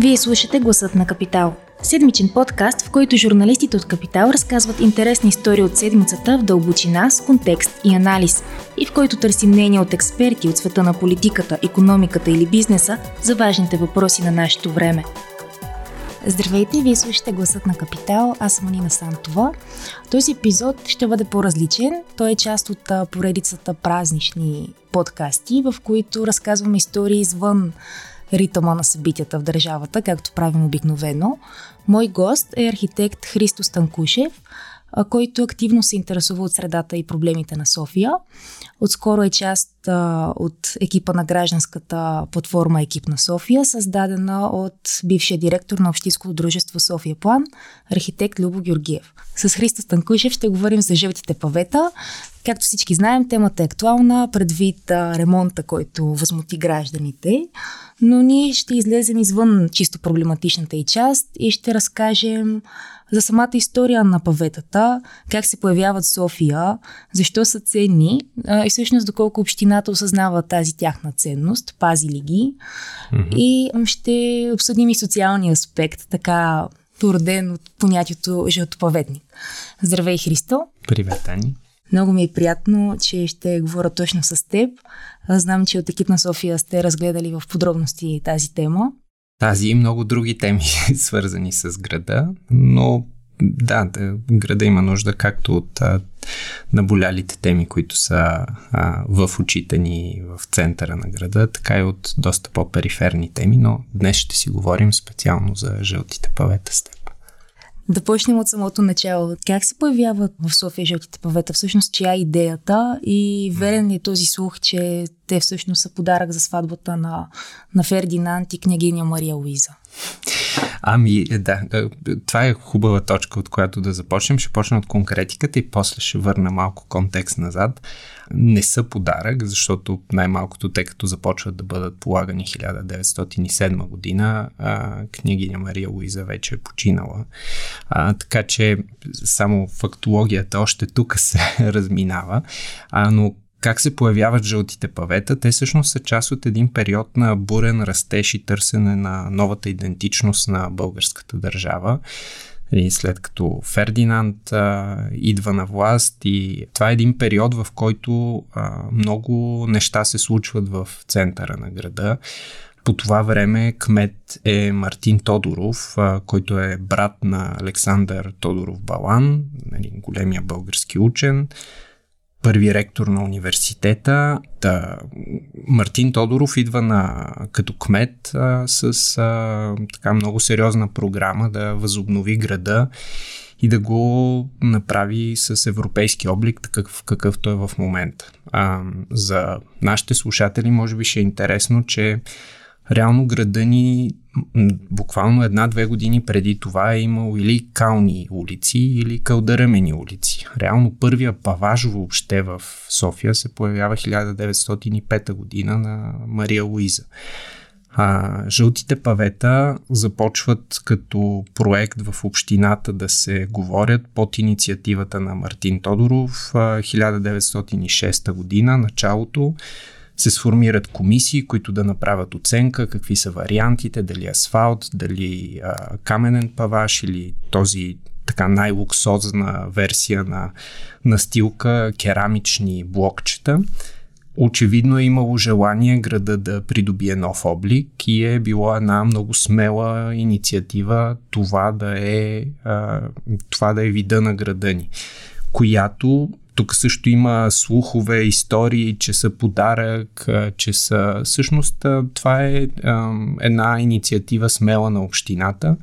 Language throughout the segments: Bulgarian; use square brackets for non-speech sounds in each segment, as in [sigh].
Вие слушате Гласът на Капитал. Седмичен подкаст, в който журналистите от Капитал разказват интересни истории от седмицата в дълбочина, с контекст и анализ, и в който търсим мнение от експерти от света на политиката, економиката или бизнеса за важните въпроси на нашето време. Здравейте, вие слушате Гласът на Капитал, аз съм Анина Сантова. Този епизод ще бъде по-различен. Той е част от поредицата празнични подкасти, в които разказваме истории извън ритъма на събитията в държавата, както правим обикновено. Мой гост е архитект Христо Станкушев, който активно се интересува от средата и проблемите на София. Отскоро е част а, от екипа на гражданската платформа Екип на София, създадена от бившия директор на Общинското дружество София План, архитект Любо Георгиев. С Христо Станкушев ще говорим за жълтите павета. Както всички знаем, темата е актуална предвид а, ремонта, който възмути гражданите, но ние ще излезем извън чисто проблематичната и част и ще разкажем за самата история на паветата, как се появяват в София, защо са ценни а, и всъщност доколко общината осъзнава тази тяхна ценност, пази ли ги. Mm-hmm. И ще обсъдим и социалния аспект, така породен от понятието жълтопаветник. Здравей, Христо! Привет, Ани! Много ми е приятно, че ще говоря точно с теб. Знам, че от екип на София сте разгледали в подробности тази тема. Тази и много други теми, [laughs] свързани с града, но да, да, града има нужда както от а, наболялите теми, които са а, в очите ни в центъра на града, така и от доста по-периферни теми, но днес ще си говорим специално за жълтите павета с теб. Да почнем от самото начало. Как се появяват в София жълтите павета? Всъщност, чия е идеята и верен ли е този слух, че те всъщност са подарък за сватбата на, на Фердинанд и княгиня Мария Луиза? Ами, да, е, това е хубава точка, от която да започнем. Ще почна от конкретиката и после ще върна малко контекст назад. Не са подарък, защото най-малкото те като започват да бъдат полагани 1907 година, княгиня Мария Луиза вече е починала. А, така че само фактологията още тук се [laughs] разминава. А, но как се появяват жълтите павета? Те всъщност са част от един период на бурен растеж и търсене на новата идентичност на българската държава. И след като Фердинанд а, идва на власт и това е един период, в който а, много неща се случват в центъра на града. По това време кмет е Мартин Тодоров, а, който е брат на Александър Тодоров Балан, нали, големия български учен първи ректор на университета. Да, Мартин Тодоров идва на, като кмет а, с а, така много сериозна програма да възобнови града и да го направи с европейски облик, такъв какъвто е в момента. А, за нашите слушатели може би ще е интересно, че реално града ни буквално една-две години преди това е имал или кални улици, или кълдъръмени улици. Реално първия паваж въобще в София се появява 1905 година на Мария Луиза. А, жълтите павета започват като проект в общината да се говорят под инициативата на Мартин Тодоров 1906 година, началото се сформират комисии, които да направят оценка какви са вариантите, дали асфалт, дали а, каменен паваш или този така най-луксозна версия на настилка, керамични блокчета. Очевидно е имало желание града да придобие нов облик и е било една много смела инициатива това да е, а, това да е вида на града ни, която тук също има слухове, истории, че са подарък, че са... Всъщност това е една инициатива смела на общината,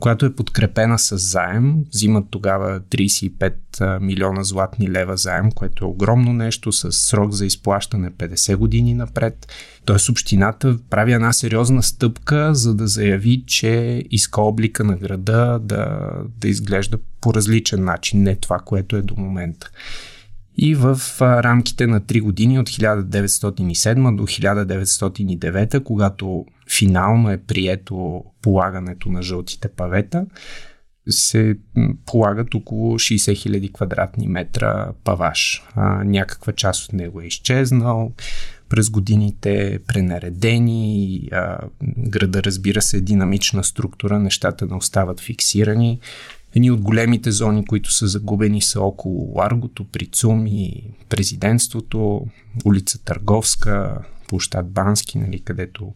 която е подкрепена с заем. Взимат тогава 35 милиона златни лева заем, което е огромно нещо, с срок за изплащане 50 години напред. Тоест общината прави една сериозна стъпка, за да заяви, че иска облика на града да, да изглежда по различен начин, не това, което е до момента. И в рамките на 3 години от 1907 до 1909, когато финално е прието полагането на жълтите павета, се полагат около 60 000 квадратни метра паваш. А, някаква част от него е изчезнал. през годините пренаредени, а, града разбира се е динамична структура, нещата не остават фиксирани. Едни от големите зони, които са загубени са около Ларгото, Прицуми, президентството, улица Търговска, площад Бански, нали, където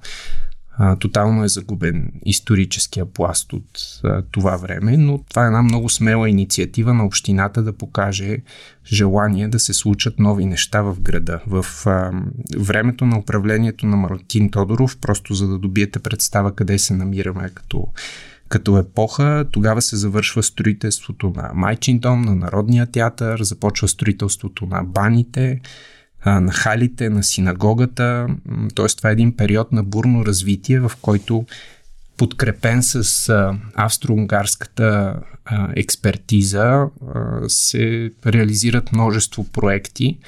а, тотално е загубен историческия пласт от а, това време, но това е една много смела инициатива на общината да покаже желание да се случат нови неща в града. В а, времето на управлението на Мартин Тодоров, просто за да добиете представа къде се намираме като като епоха, тогава се завършва строителството на Майчин дом, на Народния театър, започва строителството на баните, на халите, на синагогата. Т.е. това е един период на бурно развитие, в който подкрепен с австро-унгарската експертиза се реализират множество проекти,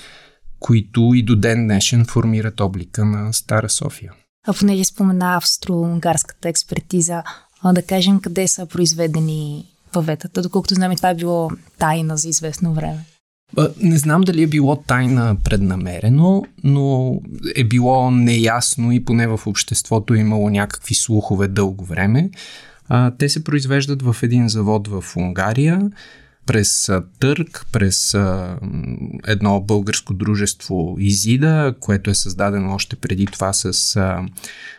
които и до ден днешен формират облика на Стара София. А понеже спомена австро-унгарската експертиза, да кажем къде са произведени паветата, доколкото знаме това е било тайна за известно време. Не знам дали е било тайна преднамерено, но е било неясно и поне в обществото е имало някакви слухове дълго време. те се произвеждат в един завод в Унгария през търг, през едно българско дружество Изида, което е създадено още преди това с,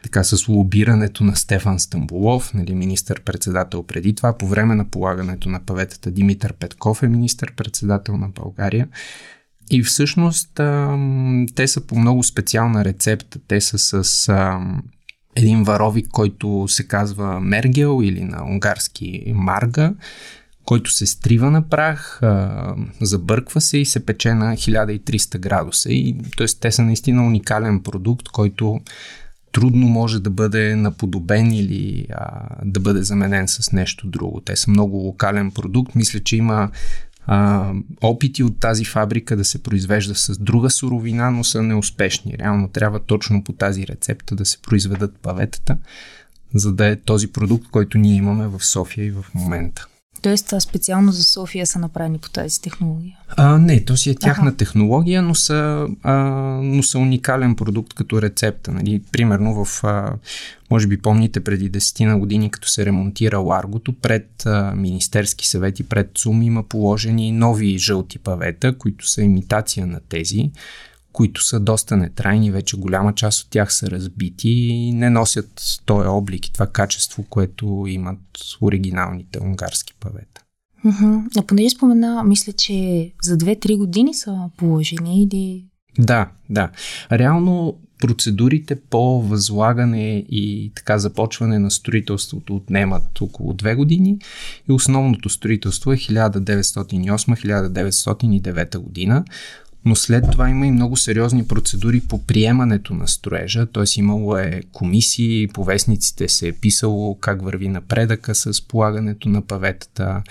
така, с лобирането на Стефан Стамбулов, нали, министър-председател преди това, по време на полагането на паветата Димитър Петков е министър-председател на България. И всъщност те са по много специална рецепта. Те са с един варовик, който се казва Мергел или на унгарски Марга, който се стрива на прах, а, забърква се и се пече на 1300 градуса. И, т.е. те са наистина уникален продукт, който трудно може да бъде наподобен или а, да бъде заменен с нещо друго. Те са много локален продукт. Мисля, че има а, опити от тази фабрика да се произвежда с друга суровина, но са неуспешни. Реално трябва точно по тази рецепта да се произведат паветата, за да е този продукт, който ние имаме в София и в момента. Тоест, специално за София са направени по тази технология? А, не, то си е тяхна ага. технология, но са, а, но са уникален продукт като рецепта. Нали? Примерно в, а, може би помните преди десетина години, като се ремонтира Ларгото, пред а, Министерски съвет и пред ЦУМ има положени нови жълти павета, които са имитация на тези които са доста нетрайни, вече голяма част от тях са разбити и не носят този облик и това качество, което имат оригиналните унгарски павета. Uh-huh. А понеже спомена, мисля, че за 2-3 години са положени или... Да, да. Реално процедурите по възлагане и така започване на строителството отнемат около 2 години и основното строителство е 1908-1909 година но след това има и много сериозни процедури по приемането на строежа, т.е. имало е комисии, по вестниците се е писало как върви напредъка с полагането на паветата,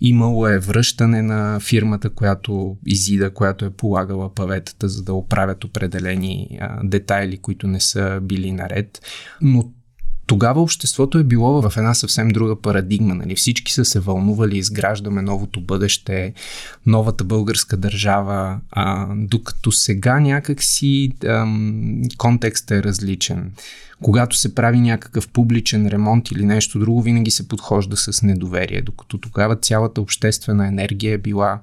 имало е връщане на фирмата, която изида, която е полагала паветата, за да оправят определени а, детайли, които не са били наред, но тогава обществото е било в една съвсем друга парадигма. Нали? Всички са се вълнували, изграждаме новото бъдеще, новата българска държава, а, докато сега някакси ам, контекстът е различен. Когато се прави някакъв публичен ремонт или нещо друго, винаги се подхожда с недоверие, докато тогава цялата обществена енергия е била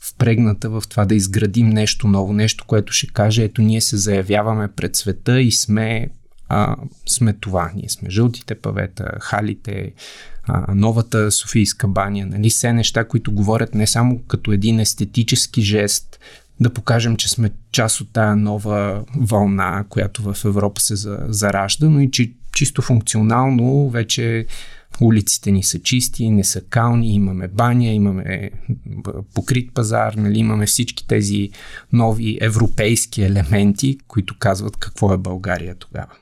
впрегната в това да изградим нещо ново, нещо, което ще каже, ето ние се заявяваме пред света и сме а, сме това. Ние сме жълтите павета, халите, а, новата Софийска баня, нали, все неща, които говорят не само като един естетически жест, да покажем, че сме част от тая нова вълна, която в Европа се заражда, но и че чисто функционално вече улиците ни са чисти, не са кални, имаме баня, имаме покрит пазар, нали, имаме всички тези нови европейски елементи, които казват какво е България тогава.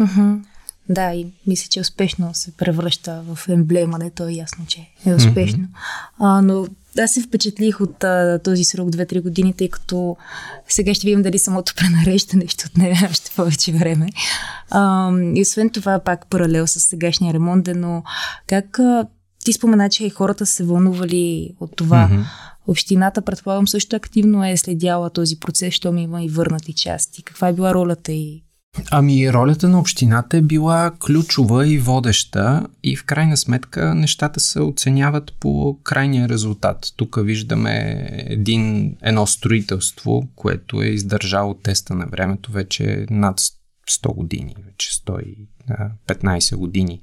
Mm-hmm. Да, и мисля, че успешно се превръща в емблема, не то е ясно, че е успешно. Mm-hmm. А, но аз се впечатлих от а, този срок 2-3 години, тъй като сега ще видим дали самото пренареждане [laughs] ще отнеме още повече време. А, и освен това, пак паралел с сегашния ремонт, но как а, ти спомена, че хората се вълнували от това. Mm-hmm Общината, предполагам, също активно е следяла този процес, що ми има и върнати части. Каква е била ролята и Ами, ролята на общината е била ключова и водеща и в крайна сметка нещата се оценяват по крайния резултат. Тук виждаме един, едно строителство, което е издържало теста на времето вече над 100 години, вече 115 години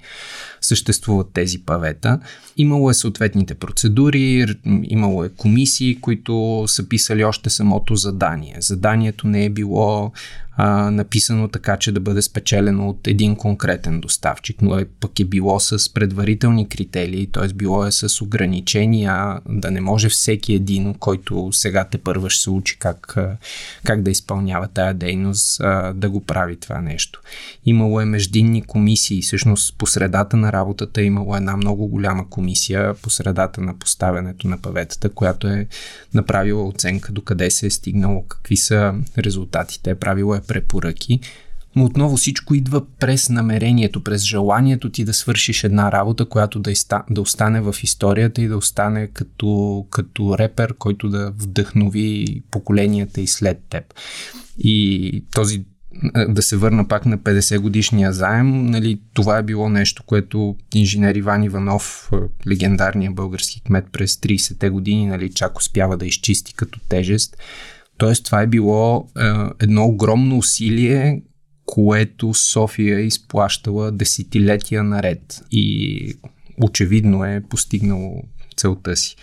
съществуват тези павета. Имало е съответните процедури, имало е комисии, които са писали още самото задание. Заданието не е било а, написано така, че да бъде спечелено от един конкретен доставчик, но е, пък е било с предварителни критерии, т.е. било е с ограничения, да не може всеки един, който сега те първа ще се учи как, как да изпълнява тая дейност, а, да го прави това нещо. Имало е междинни комисии, всъщност по средата на работата е имало една много голяма комисия по средата на поставянето на паветата, която е направила оценка до къде се е стигнало, какви са резултатите, правила е препоръки, но отново всичко идва през намерението, през желанието ти да свършиш една работа, която да, иста, да остане в историята и да остане като, като репер, който да вдъхнови поколенията и след теб. И този да се върна пак на 50 годишния заем, нали, това е било нещо, което инженер Иван Иванов, легендарният български кмет през 30-те години, нали, чак успява да изчисти като тежест. Тоест, това е било е, едно огромно усилие, което София е изплащала десетилетия наред и очевидно е постигнало целта си.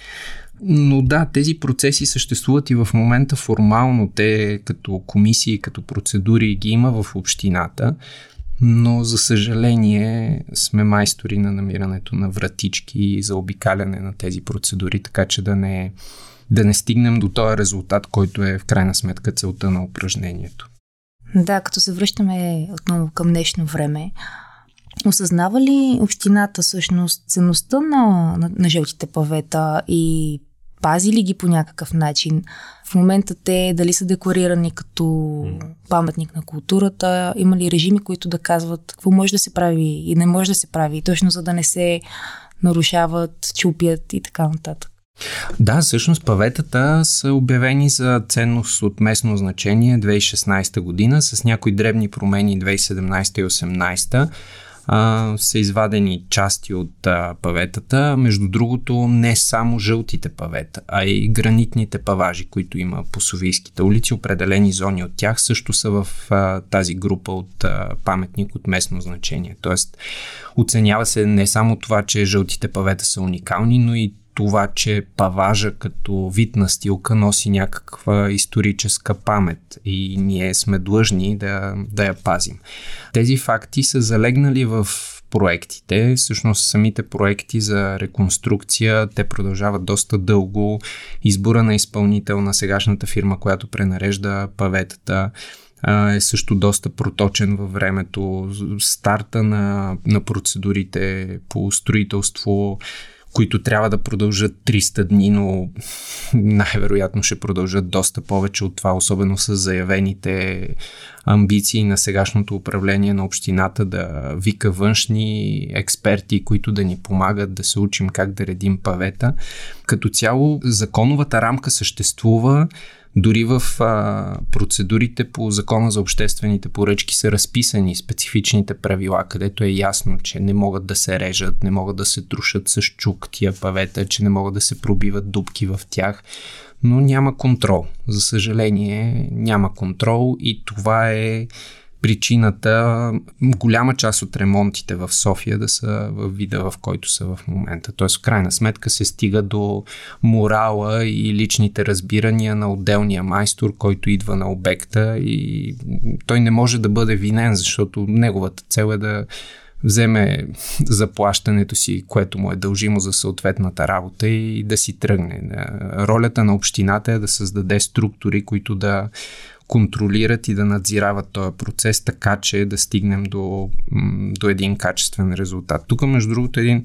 Но да, тези процеси съществуват и в момента формално. Те като комисии, като процедури ги има в общината, но за съжаление сме майстори на намирането на вратички и за обикаляне на тези процедури, така че да не, да не стигнем до този резултат, който е в крайна сметка целта на упражнението. Да, като се връщаме отново към днешно време, осъзнава ли общината всъщност ценността на, на, на жълтите павета и пази ли ги по някакъв начин? В момента те дали са декларирани като паметник на културата? Има ли режими, които да казват какво може да се прави и не може да се прави, точно за да не се нарушават, чупят и така нататък? Да, всъщност паветата са обявени за ценност от местно значение 2016 година с някои дребни промени 2017 и 2018 а, са извадени части от а, паветата. Между другото, не само жълтите павета, а и гранитните паважи, които има по Софийските улици. Определени зони от тях също са в а, тази група от а, паметник от местно значение. Тоест, оценява се не само това, че жълтите павета са уникални, но и това, че паважа като вид настилка носи някаква историческа памет и ние сме длъжни да, да я пазим. Тези факти са залегнали в проектите. Всъщност самите проекти за реконструкция, те продължават доста дълго. Избора на изпълнител на сегашната фирма, която пренарежда паветата, е също доста проточен във времето. Старта на, на процедурите по строителство които трябва да продължат 300 дни, но най-вероятно ще продължат доста повече от това, особено с заявените амбиции на сегашното управление на общината да вика външни експерти, които да ни помагат да се учим как да редим павета. Като цяло законовата рамка съществува, дори в а, процедурите по закона за обществените поръчки са разписани специфичните правила, където е ясно, че не могат да се режат, не могат да се трушат с чук тия павета, че не могат да се пробиват дубки в тях, но няма контрол. За съжаление, няма контрол и това е причината голяма част от ремонтите в София да са в вида, в който са в момента. Тоест, в крайна сметка се стига до морала и личните разбирания на отделния майстор, който идва на обекта и той не може да бъде винен, защото неговата цел е да вземе заплащането си, което му е дължимо за съответната работа и да си тръгне. Ролята на общината е да създаде структури, които да контролират и да надзирават този процес, така че да стигнем до, до един качествен резултат. Тук, между другото, един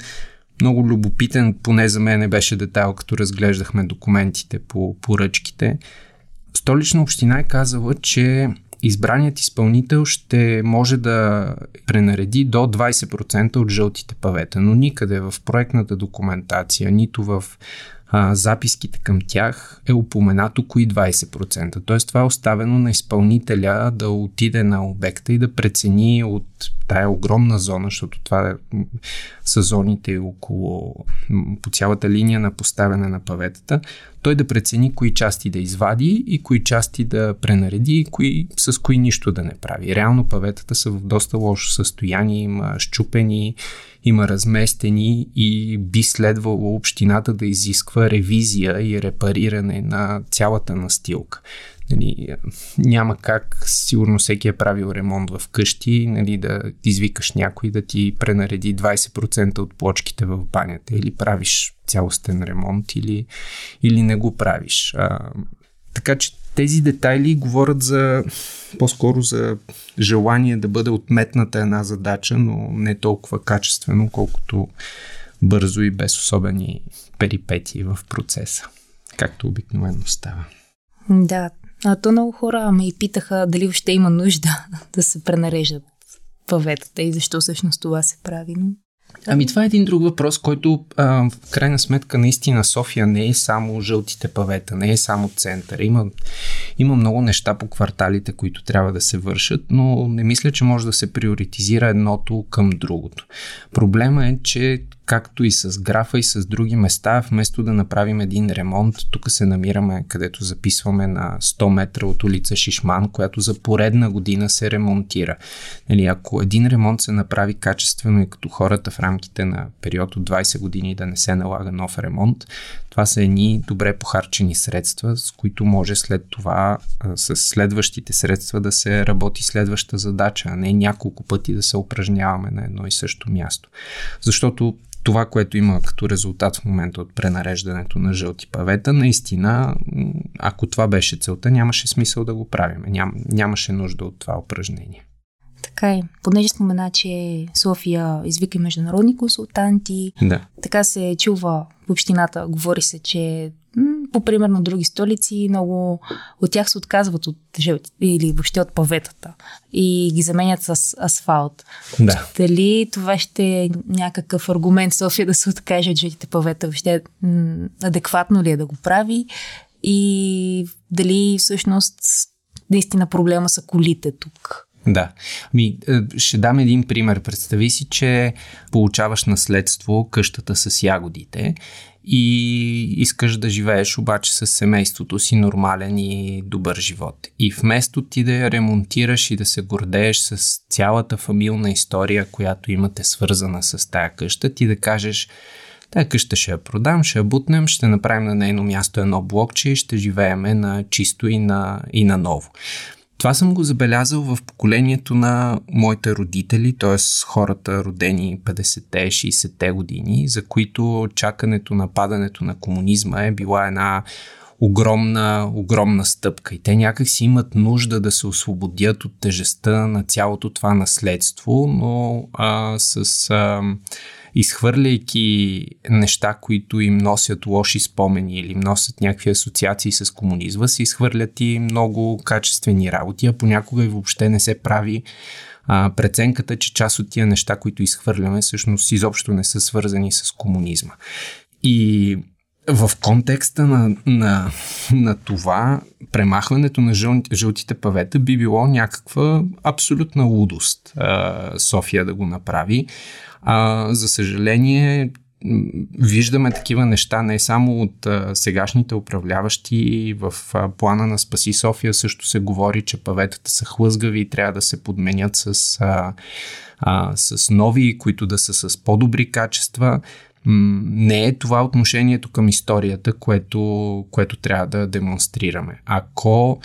много любопитен, поне за мен беше детайл, като разглеждахме документите по поръчките. Столична община е казала, че избраният изпълнител ще може да пренареди до 20% от жълтите павета, но никъде в проектната документация, нито в а, записките към тях е упоменато кои 20%. Тоест това е оставено на изпълнителя да отиде на обекта и да прецени от тая огромна зона, защото това е, са зоните около по цялата линия на поставяне на паветата, той да прецени кои части да извади и кои части да пренареди и кои, с кои нищо да не прави. Реално паветата са в доста лошо състояние, има щупени, има разместени и би следвало общината да изисква ревизия и репариране на цялата настилка. Нали, няма как, сигурно всеки е правил ремонт в къщи, нали, да извикаш някой да ти пренареди 20% от плочките в банята или правиш цялостен ремонт или, или не го правиш. А, така че тези детайли говорят за по-скоро за желание да бъде отметната една задача, но не толкова качествено, колкото бързо и без особени перипетии в процеса, както обикновено става. Да, а то много хора ме и питаха дали въобще има нужда [laughs] да се пренареждат паветата и защо всъщност това се прави. Но Ами това е един друг въпрос, който а, в крайна сметка наистина София не е само жълтите павета, не е само център. Има, има много неща по кварталите, които трябва да се вършат, но не мисля, че може да се приоритизира едното към другото. Проблема е, че както и с графа и с други места, вместо да направим един ремонт, тук се намираме, където записваме на 100 метра от улица Шишман, която за поредна година се ремонтира. Нали, ако един ремонт се направи качествено и като хората в рамките на период от 20 години да не се налага нов ремонт, това са едни добре похарчени средства, с които може след това с следващите средства да се работи следваща задача, а не няколко пъти да се упражняваме на едно и също място. Защото това, което има като резултат в момента от пренареждането на жълти павета, наистина, ако това беше целта, нямаше смисъл да го правим. Ням, нямаше нужда от това упражнение. Така е. Понеже спомена, че София извика международни консултанти, да. така се чува в общината, говори се, че по пример на други столици, много от тях се отказват от жълти или въобще от паветата и ги заменят с асфалт. Да. Дали това ще е някакъв аргумент София да се откаже от жълтите павета? Въобще адекватно ли е да го прави? И дали всъщност наистина проблема са колите тук? Да. Ми, е, ще дам един пример. Представи си, че получаваш наследство къщата с ягодите и искаш да живееш обаче с семейството си нормален и добър живот. И вместо ти да я ремонтираш и да се гордееш с цялата фамилна история, която имате свързана с тая къща, ти да кажеш Тая къща ще я продам, ще я бутнем, ще направим на нейно място едно блокче и ще живееме на чисто и на, и на ново. Това съм го забелязал в поколението на моите родители, т.е. хората родени 50-те, 60-те години, за които чакането на падането на комунизма е била една огромна, огромна стъпка. И те някак си имат нужда да се освободят от тежестта на цялото това наследство, но а, с а, изхвърляйки неща, които им носят лоши спомени или им носят някакви асоциации с комунизма, се изхвърлят и много качествени работи, а понякога и въобще не се прави а, преценката, че част от тия неща, които изхвърляме, всъщност изобщо не са свързани с комунизма. И в контекста на, на, на това, премахването на жъл, жълтите павета би било някаква абсолютна лудост София да го направи. А, за съжаление, виждаме такива неща не само от а, сегашните управляващи. В а, плана на Спаси София също се говори, че паветата са хлъзгави и трябва да се подменят с, а, а, с нови, които да са с по-добри качества. Не е това отношението към историята, което, което трябва да демонстрираме. Ако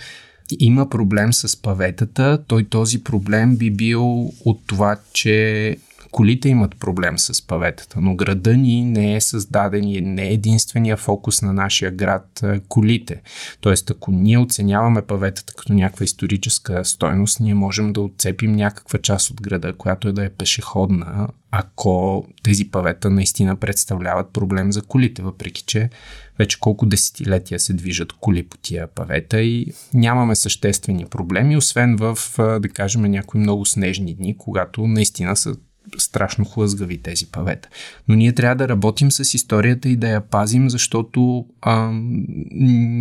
има проблем с паветата, той този проблем би бил от това, че колите имат проблем с паветата, но града ни не е създаден и не е единствения фокус на нашия град колите. Тоест, ако ние оценяваме паветата като някаква историческа стойност, ние можем да отцепим някаква част от града, която е да е пешеходна, ако тези павета наистина представляват проблем за колите, въпреки че вече колко десетилетия се движат коли по тия павета и нямаме съществени проблеми, освен в, да кажем, някои много снежни дни, когато наистина са страшно хлъзгави тези павета. Но ние трябва да работим с историята и да я пазим, защото а,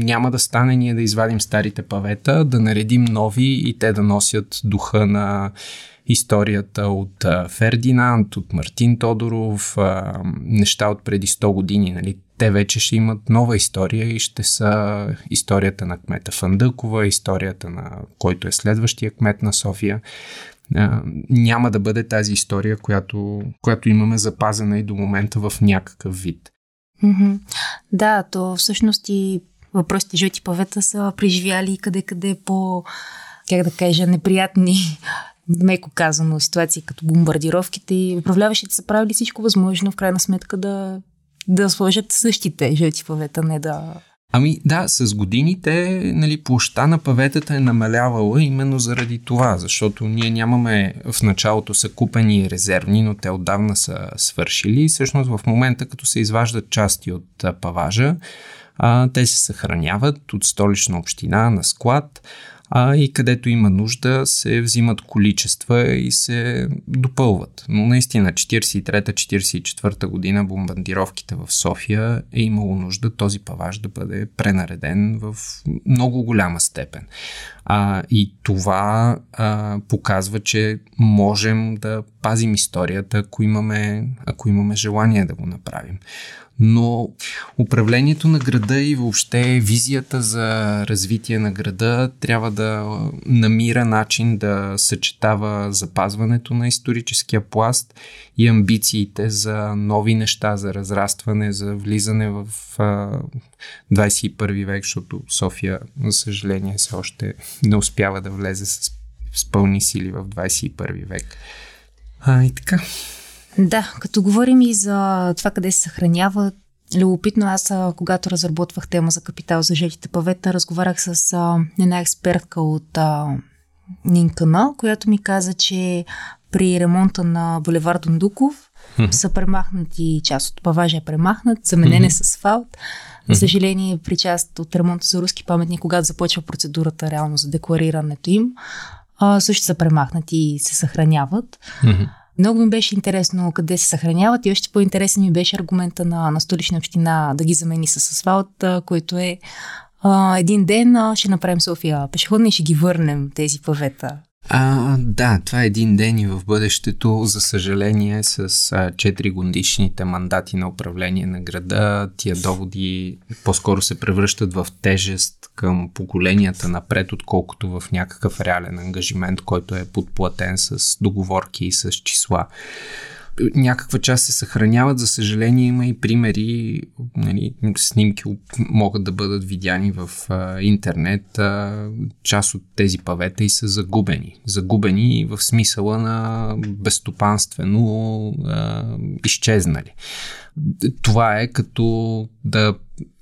няма да стане ние да извадим старите павета, да наредим нови и те да носят духа на историята от Фердинанд, от Мартин Тодоров, неща от преди 100 години. Нали? Те вече ще имат нова история и ще са историята на кмета Фандъкова, историята на който е следващия кмет на София. Няма да бъде тази история, която, която имаме запазена и до момента в някакъв вид. Да, то всъщност и въпросите жълти павета са преживяли къде-къде по, как да кажа, неприятни меко казано, ситуации като бомбардировките и управляващите са правили всичко възможно в крайна сметка да, да сложат същите жълти павета, не да Ами да, с годините нали, площа на паветата е намалявала именно заради това, защото ние нямаме в началото са купени резервни, но те отдавна са свършили. Всъщност в момента, като се изваждат части от паважа, а, те се съхраняват от столична община на склад а и където има нужда се взимат количества и се допълват. Но наистина 43-44 година бомбардировките в София е имало нужда този паваж да бъде пренареден в много голяма степен. А, и това а, показва, че можем да пазим историята, ако имаме, ако имаме желание да го направим но управлението на града и въобще визията за развитие на града трябва да намира начин да съчетава запазването на историческия пласт и амбициите за нови неща, за разрастване, за влизане в 21 век, защото София, за съжаление, все още не успява да влезе с, с пълни сили в 21 век. А, и така. Да, като говорим и за това къде се съхранява, любопитно, аз когато разработвах тема за капитал за жълтите павета, разговарях с а, една експертка от а, Нинкана, която ми каза, че при ремонта на булевар Дондуков mm-hmm. са премахнати, част от паважа е премахнат, заменен е mm-hmm. с асфалт. За съжаление, при част от ремонта за руски паметник, когато започва процедурата реално за декларирането им, а, също са премахнати и се съхраняват. Mm-hmm. Много ми беше интересно къде се съхраняват и още по-интересен ми беше аргумента на, на столична община да ги замени с асфалт, който е а, един ден а, ще направим София пешеходна и ще ги върнем тези павета. А, да, това е един ден и в бъдещето, за съжаление, с а, 4 годишните мандати на управление на града, тия доводи по-скоро се превръщат в тежест към поколенията напред, отколкото в някакъв реален ангажимент, който е подплатен с договорки и с числа някаква част се съхраняват. За съжаление има и примери, нали, снимки могат да бъдат видяни в а, интернет. А, част от тези павета и са загубени. Загубени в смисъла на безстопанствено а, изчезнали. Това е като да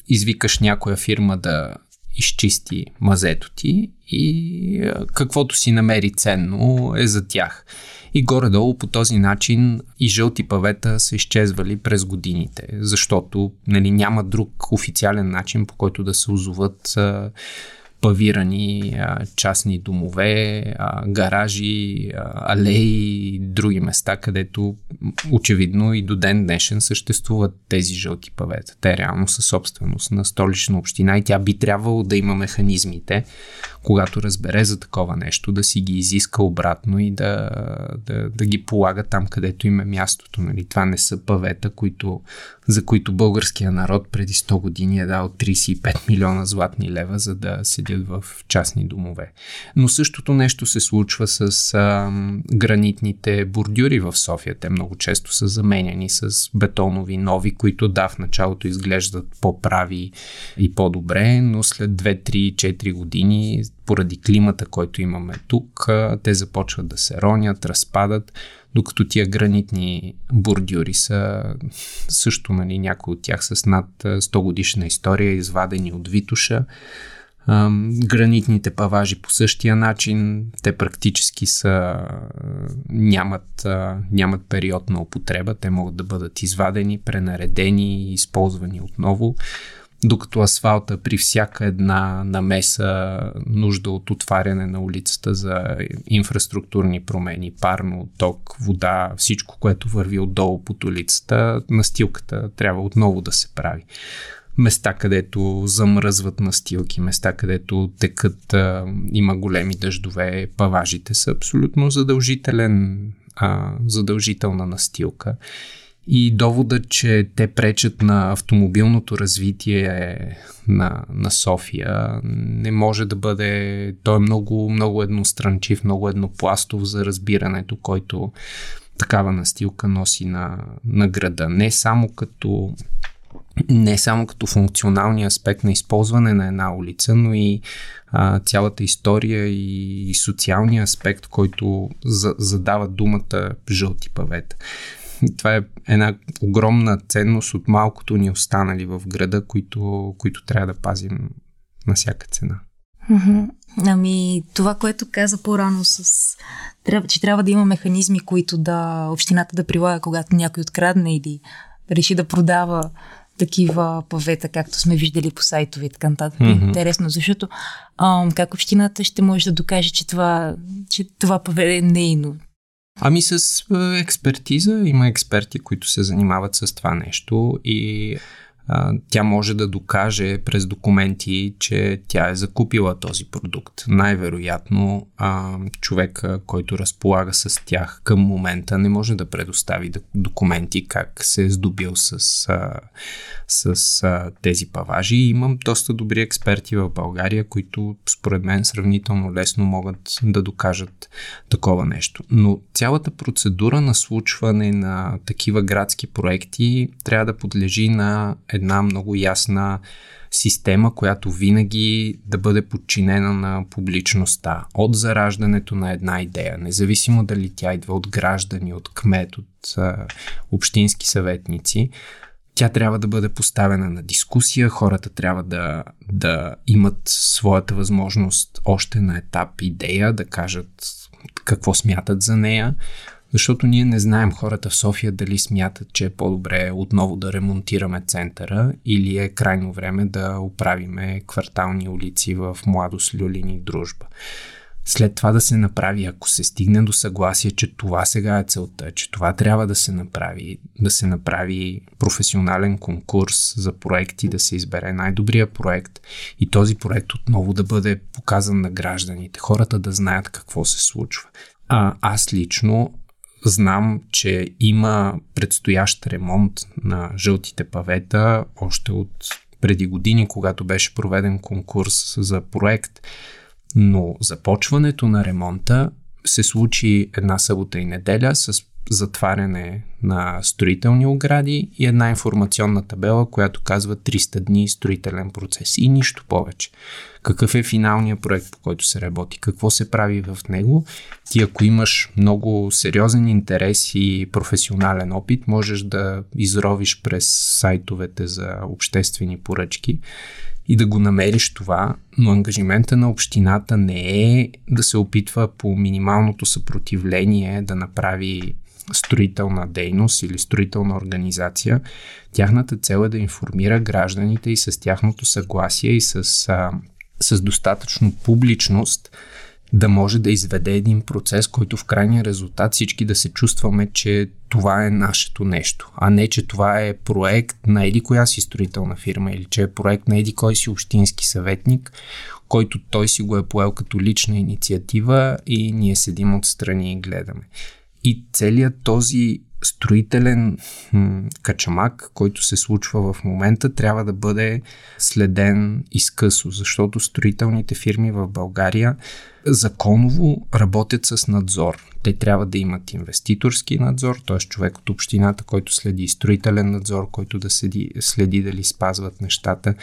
извикаш някоя фирма да изчисти мазето ти и каквото си намери ценно е за тях. И горе-долу по този начин и жълти павета са изчезвали през годините, защото нали, няма друг официален начин по който да се озоват павирани частни домове, гаражи, алеи и други места, където очевидно и до ден днешен съществуват тези жълти павета. Те реално са собственост на столична община и тя би трябвало да има механизмите, когато разбере за такова нещо, да си ги изиска обратно и да, да, да ги полага там, където им е мястото. Нали? Това не са павета, които, за които българския народ преди 100 години е дал 35 милиона златни лева, за да седят в частни домове. Но същото нещо се случва с а, гранитните бордюри в София. Те много често са заменяни с бетонови нови, които да, в началото изглеждат по-прави и по-добре, но след 2, 3, 4 години поради климата, който имаме тук, те започват да се ронят, разпадат, докато тия гранитни бордюри са също, нали, някои от тях с над 100 годишна история, извадени от Витуша. Гранитните паважи по същия начин, те практически са, нямат, нямат период на употреба, те могат да бъдат извадени, пренаредени и използвани отново. Докато асфалта при всяка една намеса нужда от отваряне на улицата за инфраструктурни промени, парно, ток, вода, всичко, което върви отдолу под улицата, настилката трябва отново да се прави места, където замръзват настилки, места, където текат, има големи дъждове, паважите са абсолютно задължителен, задължителна настилка. И довода, че те пречат на автомобилното развитие на, на София, не може да бъде. Той е много, много едностранчив, много еднопластов за разбирането, който такава настилка носи на, на града. Не само като не само като функционалния аспект на използване на една улица, но и а, цялата история и, и социалния аспект, който за, задава думата жълти павета. Това е една огромна ценност от малкото ни останали в града, които, които трябва да пазим на всяка цена. Ами, това, което каза по-рано с... Трябва, че трябва да има механизми, които да общината да прилага, когато някой открадне или реши да продава такива павета, както сме виждали по сайтове и така нататък. Mm-hmm. Интересно, защото а, как общината ще може да докаже, че това, че това паве е нейно? Ами с експертиза има експерти, които се занимават с това нещо и тя може да докаже през документи, че тя е закупила този продукт. Най-вероятно а, човека, който разполага с тях към момента, не може да предостави документи как се е здобил с, а, с а, тези паважи. Имам доста добри експерти в България, които според мен сравнително лесно могат да докажат такова нещо. Но цялата процедура на случване на такива градски проекти трябва да подлежи на една много ясна система, която винаги да бъде подчинена на публичността. От зараждането на една идея, независимо дали тя идва от граждани, от кмет, от а, общински съветници, тя трябва да бъде поставена на дискусия, хората трябва да, да имат своята възможност още на етап идея, да кажат какво смятат за нея. Защото ние не знаем хората в София дали смятат, че е по-добре отново да ремонтираме центъра или е крайно време да оправиме квартални улици в Младост, Люлин и Дружба. След това да се направи, ако се стигне до съгласие, че това сега е целта, че това трябва да се направи, да се направи професионален конкурс за проекти, да се избере най-добрия проект и този проект отново да бъде показан на гражданите, хората да знаят какво се случва. А, аз лично Знам, че има предстоящ ремонт на жълтите павета още от преди години, когато беше проведен конкурс за проект, но започването на ремонта се случи една събота и неделя с затваряне на строителни огради и една информационна табела, която казва 300 дни строителен процес и нищо повече. Какъв е финалният проект, по който се работи, какво се прави в него. Ти ако имаш много сериозен интерес и професионален опит, можеш да изровиш през сайтовете за обществени поръчки и да го намериш това, но ангажимента на общината не е да се опитва по минималното съпротивление да направи строителна дейност или строителна организация, тяхната цел е да информира гражданите и с тяхното съгласие и с, а, с достатъчно публичност да може да изведе един процес, който в крайния резултат всички да се чувстваме, че това е нашето нещо, а не, че това е проект на еди коя си строителна фирма или че е проект на еди кой си общински съветник, който той си го е поел като лична инициатива и ние седим отстрани и гледаме. И целият този строителен качамак, който се случва в момента, трябва да бъде следен изкъсо, защото строителните фирми в България законово работят с надзор. Те трябва да имат инвеститорски надзор, т.е. човек от общината, който следи строителен надзор, който да следи, следи дали спазват нещата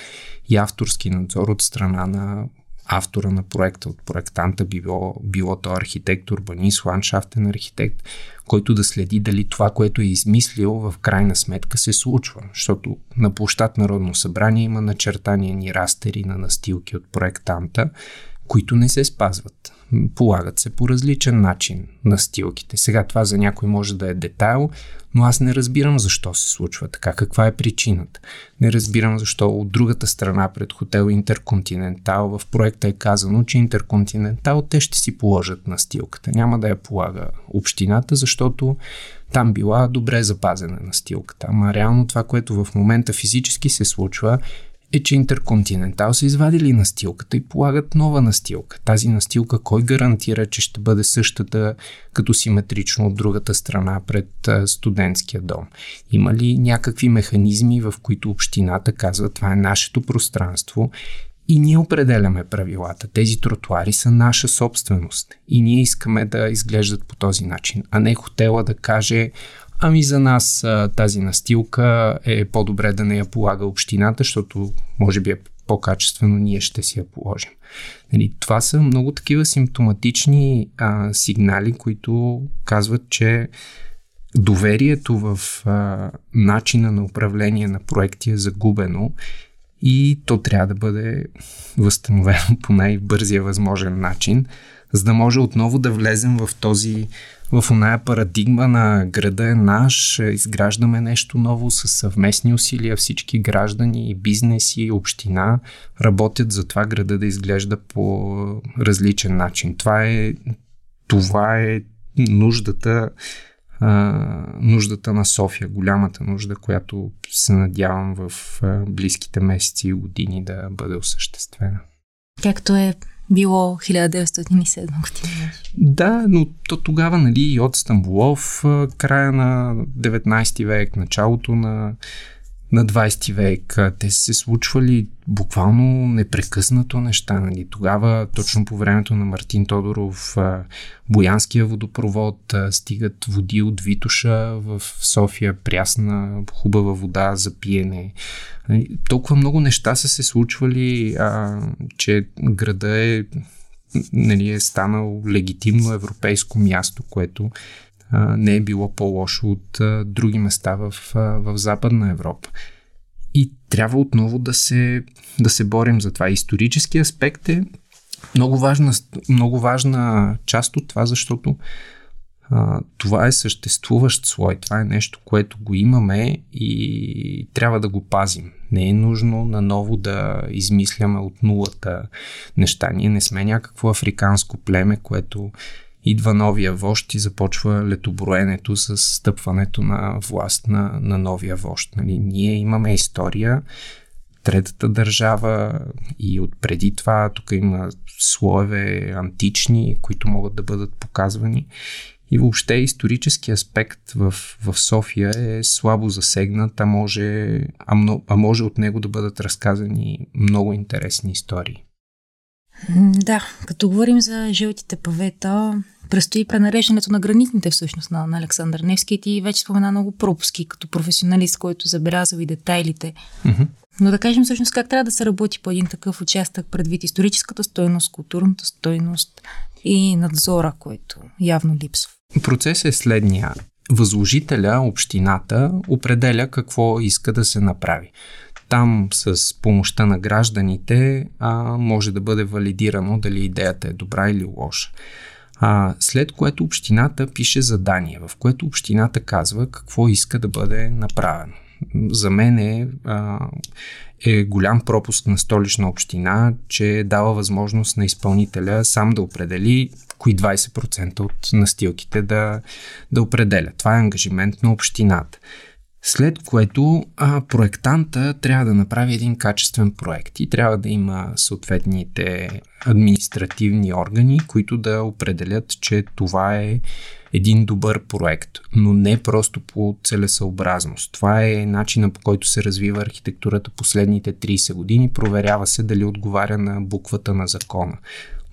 и авторски надзор от страна на автора на проекта, от проектанта, било, било то архитект, урбанист, ландшафтен архитект, който да следи дали това, което е измислил, в крайна сметка се случва. Защото на площад Народно събрание има начертания ни растери на настилки от проектанта, които не се спазват. Полагат се по различен начин настилките. Сега това за някой може да е детайл, но аз не разбирам защо се случва така, каква е причината. Не разбирам защо от другата страна пред хотел Интерконтинентал в проекта е казано, че Интерконтинентал те ще си положат настилката. Няма да я полага общината, защото там била добре запазена настилката. Ама реално това, което в момента физически се случва, е, че Интерконтинентал са извадили настилката и полагат нова настилка. Тази настилка кой гарантира, че ще бъде същата като симетрично от другата страна пред студентския дом? Има ли някакви механизми, в които общината казва това е нашето пространство и ние определяме правилата. Тези тротуари са наша собственост и ние искаме да изглеждат по този начин, а не хотела да каже Ами за нас тази настилка е по-добре да не я полага общината, защото може би е по-качествено, ние ще си я положим. Нали, това са много такива симптоматични а, сигнали, които казват, че доверието в а, начина на управление на проекти е загубено и то трябва да бъде възстановено по най-бързия възможен начин, за да може отново да влезем в този в оная парадигма на града е наш, изграждаме нещо ново с съвместни усилия, всички граждани, бизнеси, община работят за това града да изглежда по различен начин. Това е, това е нуждата нуждата на София, голямата нужда, която се надявам в близките месеци и години да бъде осъществена. Както е било 1907 година. Да, но то тогава, нали, от Стамбулов, края на 19 век, началото на на 20 век. Те са се случвали буквално непрекъснато неща. Нали. Тогава, точно по времето на Мартин Тодоров, Боянския водопровод, стигат води от Витуша в София, прясна, хубава вода за пиене. Нали, толкова много неща са се случвали, а, че града е нали, е станал легитимно европейско място, което не е било по-лошо от други места в, в Западна Европа. И трябва отново да се, да се борим за това. Исторически аспект е много важна, много важна част от това, защото а, това е съществуващ слой. Това е нещо, което го имаме и трябва да го пазим. Не е нужно наново да измисляме от нулата неща. Ние не сме някакво африканско племе, което идва новия вожд и започва летоброенето с стъпването на власт на, на новия вожд. Нали, ние имаме история, третата държава и от преди това тук има слоеве антични, които могат да бъдат показвани. И въобще исторически аспект в, в София е слабо засегнат, а може, а, много, а може от него да бъдат разказани много интересни истории. Да, като говорим за жълтите павета, Предстои пренареждането на гранитните всъщност на, на Александър Невски и ти вече спомена много пропуски като професионалист, който забелязал и детайлите. Mm-hmm. Но да кажем всъщност как трябва да се работи по един такъв участък предвид историческата стойност, културната стойност и надзора, който явно липсва. Процесът е следния. Възложителя, общината, определя какво иска да се направи. Там с помощта на гражданите а, може да бъде валидирано дали идеята е добра или лоша. А, след което общината пише задание, в което общината казва какво иска да бъде направено. За мен е, а, е голям пропуск на столична община, че дава възможност на изпълнителя сам да определи кои 20% от настилките да, да определя. Това е ангажимент на общината. След което а, проектанта трябва да направи един качествен проект и трябва да има съответните административни органи, които да определят, че това е един добър проект, но не просто по целесъобразност. Това е начина по който се развива архитектурата последните 30 години. Проверява се дали отговаря на буквата на закона.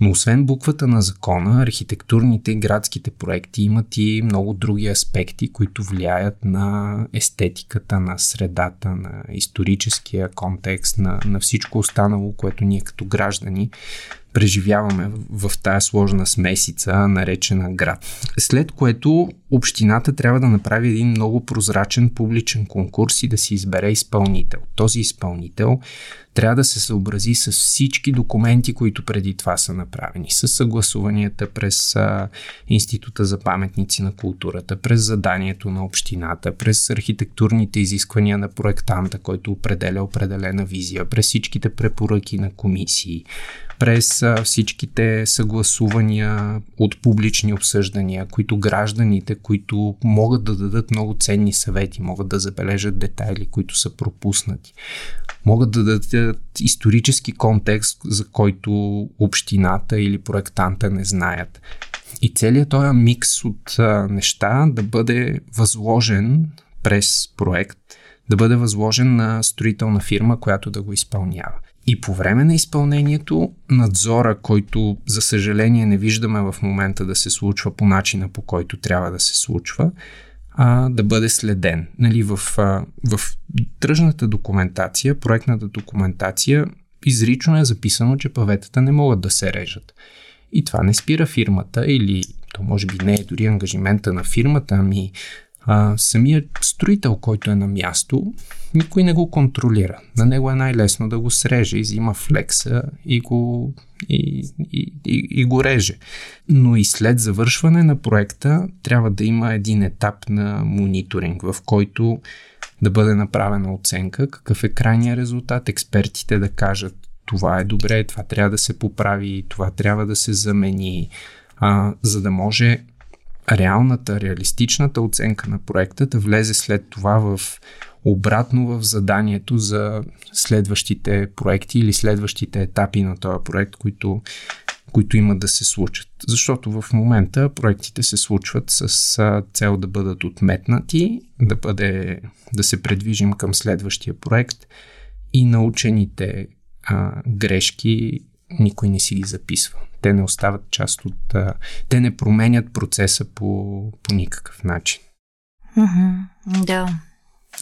Но освен буквата на закона, архитектурните и градските проекти имат и много други аспекти, които влияят на естетиката, на средата, на историческия контекст, на, на всичко останало, което ние като граждани преживяваме в, в тая сложна смесица, наречена град. След което общината трябва да направи един много прозрачен публичен конкурс и да си избере изпълнител. Този изпълнител трябва да се съобрази с всички документи, които преди това са направени, с съгласуванията през а, Института за паметници на културата, през заданието на общината, през архитектурните изисквания на проектанта, който определя определена визия, през всичките препоръки на комисии, през всичките съгласувания от публични обсъждания, които гражданите, които могат да дадат много ценни съвети, могат да забележат детайли, които са пропуснати, могат да дадат исторически контекст, за който общината или проектанта не знаят. И целият този микс от неща да бъде възложен през проект, да бъде възложен на строителна фирма, която да го изпълнява. И по време на изпълнението, надзора, който за съжаление не виждаме в момента да се случва по начина по който трябва да се случва, а, да бъде следен. Нали, в, а, в тръжната документация, проектната документация, изрично е записано, че паветата не могат да се режат. И това не спира фирмата или то може би не е дори ангажимента на фирмата, ами а, самият строител, който е на място, никой не го контролира. На него е най-лесно да го среже, взима флекса и го, и, и, и, и го реже. Но и след завършване на проекта трябва да има един етап на мониторинг, в който да бъде направена оценка какъв е крайният резултат, експертите да кажат това е добре, това трябва да се поправи, това трябва да се замени, а, за да може реалната, реалистичната оценка на проекта да влезе след това в обратно в заданието за следващите проекти или следващите етапи на този проект, които, които имат да се случат. Защото в момента проектите се случват с цел да бъдат отметнати, да, бъде, да се предвижим към следващия проект и научените а, грешки никой не си ги записва. Те не остават част от... А, те не променят процеса по, по никакъв начин. Mm-hmm, да.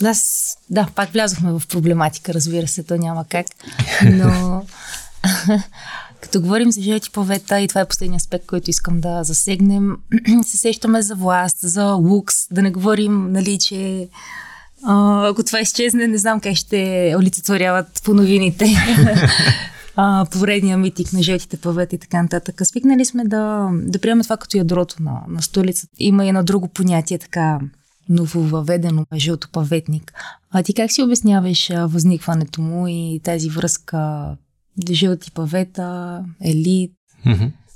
Аз, да, пак влязохме в проблематика, разбира се, то няма как. Но [laughs] като говорим за живети повета, и това е последния аспект, който искам да засегнем, [clears throat] се сещаме за власт, за лукс, да не говорим, нали, че ако това изчезне, не знам как ще олицетворяват по новините [laughs] а, поредния митик на жълтите павета и така нататък. Свикнали сме да, да приемем това като ядрото на, на столицата. Има и едно друго понятие, така нововъведено жълтопаветник. А ти как си обясняваш възникването му и тази връзка жълти павета, елит?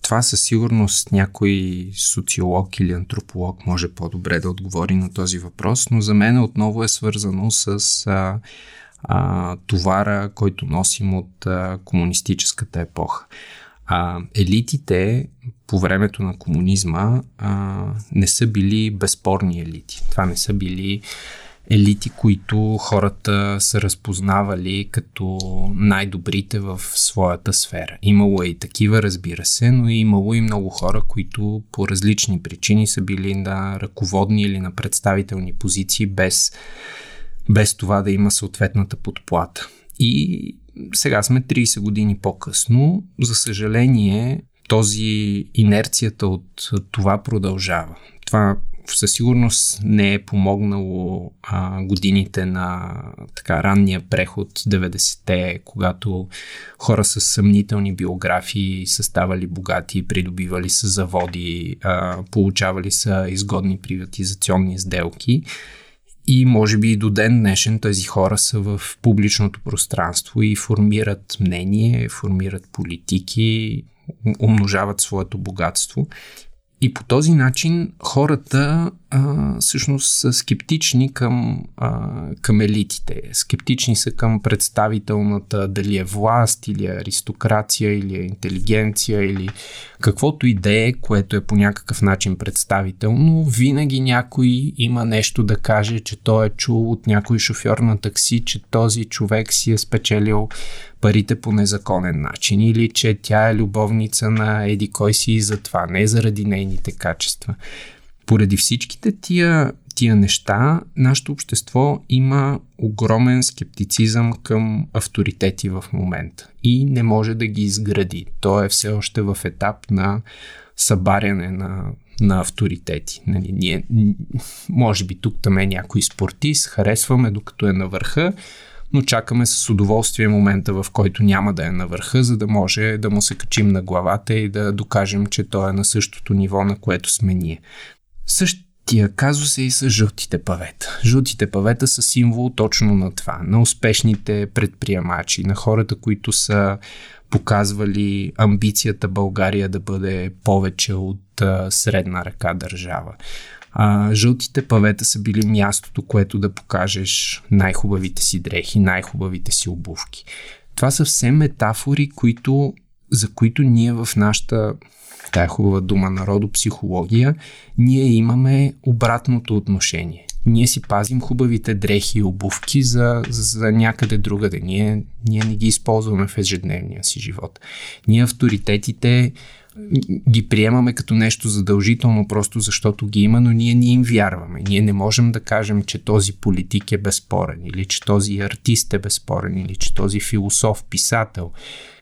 Това със сигурност някой социолог или антрополог може по-добре да отговори на този въпрос, но за мен отново е свързано с а, а, товара, който носим от а, комунистическата епоха. А, елитите по времето на комунизма а, не са били безспорни елити. Това не са били елити, които хората са разпознавали като най-добрите в своята сфера. Имало е и такива, разбира се, но е имало и много хора, които по различни причини са били на ръководни или на представителни позиции без, без това да има съответната подплата. И сега сме 30 години по-късно. За съжаление, този инерцията от това продължава. Това със сигурност не е помогнало а, годините на така ранния преход 90-те, когато хора с съмнителни биографии са ставали богати, придобивали са заводи, а, получавали са изгодни приватизационни сделки. И може би и до ден днешен тези хора са в публичното пространство и формират мнение, формират политики, умножават своето богатство. И по този начин хората а, всъщност са скептични към, а, към елитите. Скептични са към представителната, дали е власт, или е аристокрация, или е интелигенция, или каквото и е, което е по някакъв начин представително. Винаги някой има нещо да каже, че той е чул от някой шофьор на такси, че този човек си е спечелил парите по незаконен начин или че тя е любовница на еди кой си и затова, не заради нейните качества. Поради всичките тия, тия неща, нашето общество има огромен скептицизъм към авторитети в момента и не може да ги изгради. То е все още в етап на събаряне на, на авторитети. Нали, ние, може би тук там е някой спортист, харесваме докато е на върха, но чакаме с удоволствие момента, в който няма да е на върха, за да може да му се качим на главата и да докажем, че той е на същото ниво, на което сме ние. Същия казус е и с жълтите павета. Жълтите павета са символ точно на това, на успешните предприемачи, на хората, които са показвали амбицията България да бъде повече от средна ръка държава. А, жълтите павета са били мястото, което да покажеш най-хубавите си дрехи, най-хубавите си обувки. Това са все метафори, които, за които ние в нашата тая хубава дума народопсихология, ние имаме обратното отношение. Ние си пазим хубавите дрехи и обувки за, за някъде другаде. Ние, ние не ги използваме в ежедневния си живот. Ние авторитетите ги приемаме като нещо задължително, просто защото ги има, но ние не им вярваме. Ние не можем да кажем, че този политик е безспорен, или че този артист е безспорен, или че този философ, писател,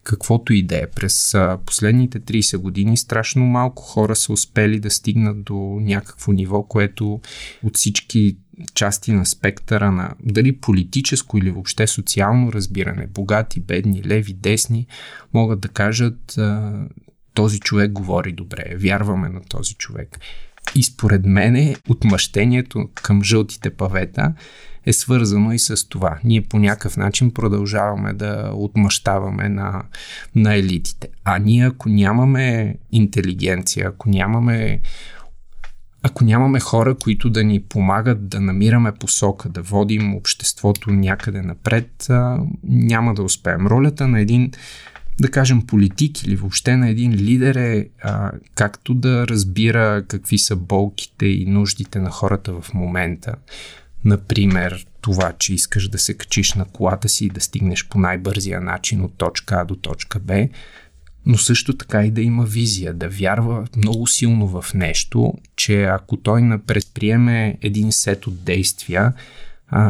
каквото и да е. През последните 30 години страшно малко хора са успели да стигнат до някакво ниво, което от всички части на спектъра на дали политическо или въобще социално разбиране, богати, бедни, леви, десни, могат да кажат този човек говори добре, вярваме на този човек. И според мене отмъщението към жълтите павета е свързано и с това. Ние по някакъв начин продължаваме да отмъщаваме на, на елитите. А ние ако нямаме интелигенция, ако нямаме ако нямаме хора, които да ни помагат да намираме посока, да водим обществото някъде напред, няма да успеем. Ролята на един да кажем, политик или въобще на един лидер е а, както да разбира какви са болките и нуждите на хората в момента. Например, това, че искаш да се качиш на колата си и да стигнеш по най-бързия начин от точка А до точка Б, но също така и да има визия, да вярва много силно в нещо, че ако той предприеме един сет от действия,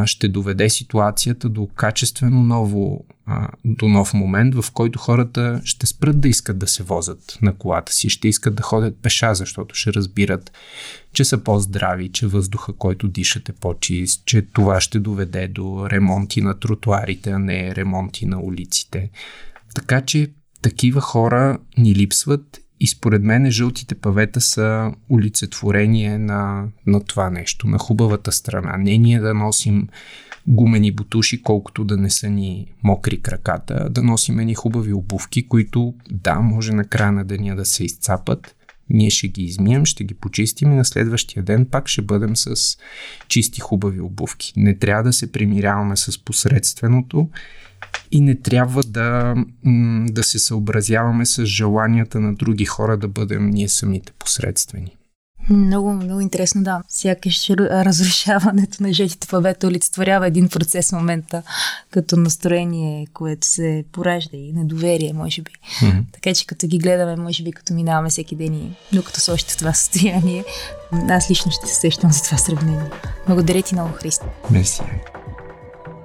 ще доведе ситуацията до качествено ново, а, до нов момент, в който хората ще спрат да искат да се возят на колата си, ще искат да ходят пеша, защото ще разбират, че са по-здрави, че въздуха, който дишат е по-чист, че това ще доведе до ремонти на тротуарите, а не ремонти на улиците. Така че такива хора ни липсват и според мен жълтите павета са улицетворение на, на това нещо, на хубавата страна. Не ние да носим гумени бутуши, колкото да не са ни мокри краката, да носим ни хубави обувки, които да, може на края на деня да се изцапат, ние ще ги измием, ще ги почистим и на следващия ден пак ще бъдем с чисти хубави обувки. Не трябва да се примиряваме с посредственото и не трябва да, да се съобразяваме с желанията на други хора да бъдем ние самите посредствени. Много, много интересно, да. Сякаш разрушаването на жълтите павета олицетворява един процес в момента, като настроение, което се поражда и недоверие, може би. Mm-hmm. Така че като ги гледаме, може би като минаваме всеки ден и докато са още в това състояние, аз лично ще се сещам за това сравнение. Благодаря ти много, Христо. Мерси.